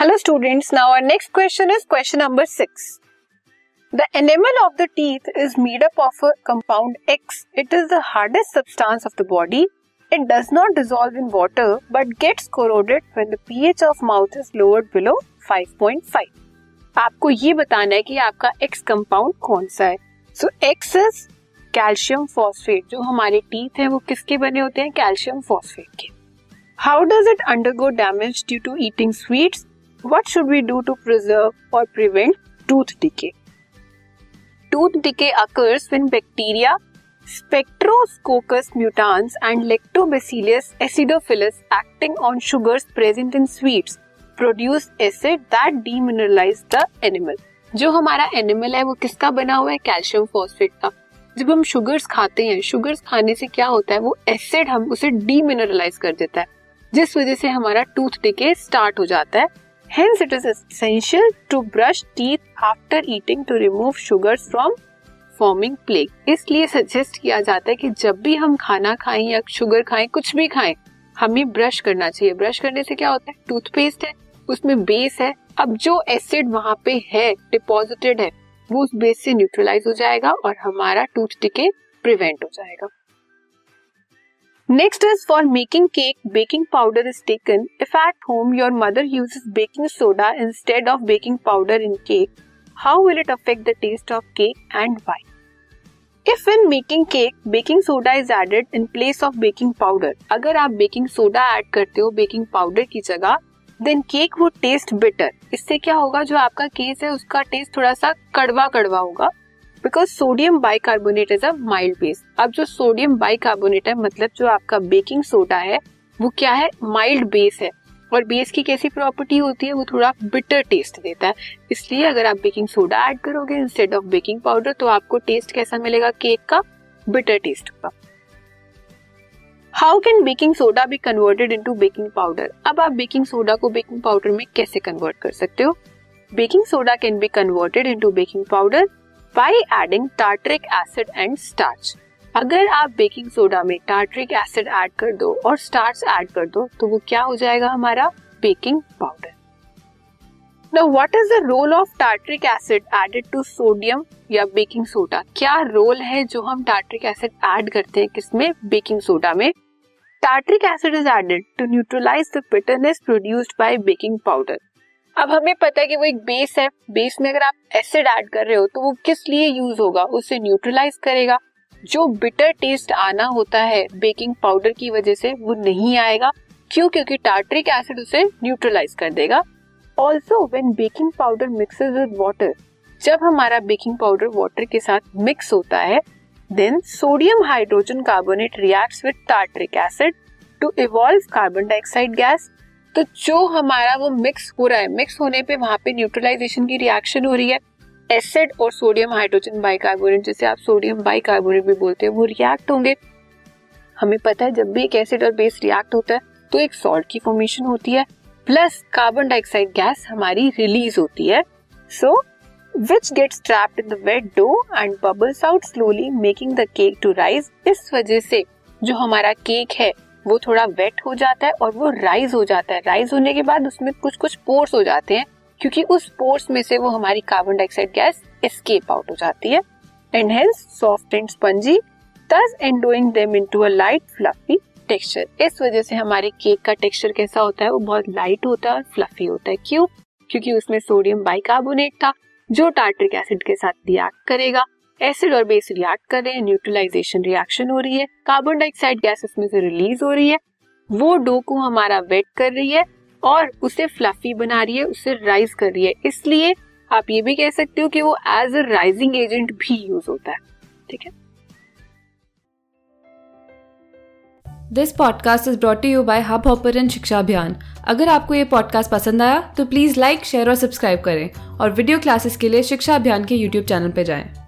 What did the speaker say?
Hello students now our next question is question number six the enamel of the teeth is made up of compound X it is the hardest substance of the body it does not dissolve in water but gets corroded when the pH of mouth is lowered below 5.5 आपको ये बताना है कि आपका x compound कौन सा है? So X is calcium phosphate जो हमारे टीथ है, वो किसके बने होते हैं? कैल्शियम फॉस्फेट के। How does it undergo damage due to eating sweets what should be do to preserve और prevent tooth decay tooth decay occurs when bacteria streptococcus mutans and lactobacillus acidophilus acting on sugars present in sweets produce acid that demineralise the enamel जो हमारा enamel है, वो किसका बना हुआ है? Calcium phosphate का। जब हम शुगर्स खाते हैं शुगर्स खाने से क्या होता है? वो एसिड हम उसे डीमिनरलाइज कर देता है, जिस वजह से हमारा टूथ डिके स्टार्ट हो जाता है। Hence, it is essential to brush teeth after eating to remove sugars from forming plaque इसलिए सजेस्ट किया जाता है कि जब भी हम खाना खाएँ या शुगर खाएँ कुछ भी खाएँ हमें ब्रश करना चाहिए। ब्रश करने से क्या होता है? टूथपेस्ट है उसमें बेस है। अब जो एसिड वहाँ पे है डिपॉजिटेड है वो उस बेस से न्यूट्रलाइज हो जाएगा और हमारा टूथ डिके प्रिवेंट हो जाएगा। Next is for making cake baking powder is taken if at home your mother use baking soda instead of baking powder in cake how will it affect the taste of cake and why if in making cake baking soda is added in place of baking powder अगर आप baking soda add करते हो baking powder की जगह then cake वो taste better इससे क्या होगा? जो आपका केस है, उसका टेस्ट थोड़ा सा कड़वा कड़वा होगा। Because sodium bicarbonate is a mild base अब जो सोडियम बाइकार्बोनेट है मतलब जो आपका बेकिंग सोडा है, वो क्या है? माइल्ड बेस है। और बेस की कैसी प्रॉपर्टी होती है? वो थोड़ा बिटर टेस्ट देता है। इसलिए अगर आप बेकिंग सोडा ऐड करोगे इंस्टेड ऑफ़ बेकिंग पाउडर तो आपको टेस्ट कैसा मिलेगा? केक का बिटर टेस्ट होगा। How can baking soda be converted into baking powder अब आप बेकिंग सोडा को बेकिंग पाउडर में कैसे कन्वर्ट कर सकते हो? Baking soda can be converted into baking powder by adding tartaric acid and starch अगर आप बेकिंग सोडा में टार्ट्रिक एसिड ऐड कर दो और स्टार्च ऐड कर दो तो वो क्या हो जाएगा हमारा? Baking powder now what is the role of tartaric acid added to sodium या बेकिंग सोडा क्या रोल है जो हम टार्ट्रिक एसिड ऐड करते हैं किसमें? बेकिंग सोडा में. Tartaric acid is added to neutralise the bitterness produced by baking powder अब हमें पता है कि वो एक बेस है। बेस में अगर आप एसिड ऐड कर रहे हो तो वो किस लिए यूज़ होगा? उसे न्यूट्रलाइज करेगा। जो बिटर टेस्ट आना होता है बेकिंग पाउडर की वजह से, वो नहीं आएगा। क्यों? क्योंकि टार्ट्रिक एसिड उसे न्यूट्रलाइज कर देगा। Also when baking powder mixes with water जब हमारा बेकिंग पाउडर वाटर के साथ मिक्स होता है then sodium hydrogen carbonate reacts with tartaric acid to evolve carbon dioxide gas तो जो हमारा वो मिक्स हो रहा है मिक्स होने पे वहाँ पे न्यूट्रलाइजेशन की रिएक्शन हो रही है। एसिड और सोडियम हाइड्रोजन बाइकार्बोनेट जिसे आप सोडियम बाइकार्बोनेट भी बोलते हैं, वो रिएक्ट होंगे। हमें पता है जब भी एक एसिड और बेस रिएक्ट होता है तो एक सॉल्ट की फॉर्मेशन होती है प्लस कार्बन डाइऑक्साइड गैस हमारी रिलीज़ होती है। So which gets trapped in the wet dough and bubbles out slowly making the cake to rise इस वजह से जो हमारा केक है वो थोड़ा वेट हो जाता है और वो राइज हो जाता है। राइज होने के बाद उसमें कुछ कुछ पोर्स हो जाते हैं, क्योंकि उस पोर्स में से वो हमारी carbon dioxide gas escape out हो जाती है। And hence soft and spongy thus endowing them into a light fluffy texture इस वजह से हमारे केक का टेक्सचर कैसा होता है? वो बहुत लाइट होता है और फ्लफी होता है। क्यों? क्योंकि उसमें सोडियम बाइकार्बोनेट था, जो टार्ट्रिक एसिड के साथ रिएक्ट करेगा। एसिड और बेस रिएक्ट कर रहे हैं, न्यूट्रलाइजेशन रिएक्शन हो रही है, कार्बन डाइऑक्साइड गैस उसमें से रिलीज़ हो रही है, वो डो को हमारा वेट कर रही है और उसे फ्लफी बना रही है, उसे राइज कर रही है। इसलिए आप ये भी कह सकते हो कि वो एज अ राइजिंग एजेंट भी यूज़ होता है, ठीक है? This podcast is brought you by hub hopper Shiksha Abhiyan अगर आपको ये पॉडकास्ट पसंद आया तो प्लीज़ लाइक शेयर और सब्सक्राइब करें और वीडियो क्लासेस के लिए शिक्षा अभियान के यूट्यूब चैनल पर जाएँ।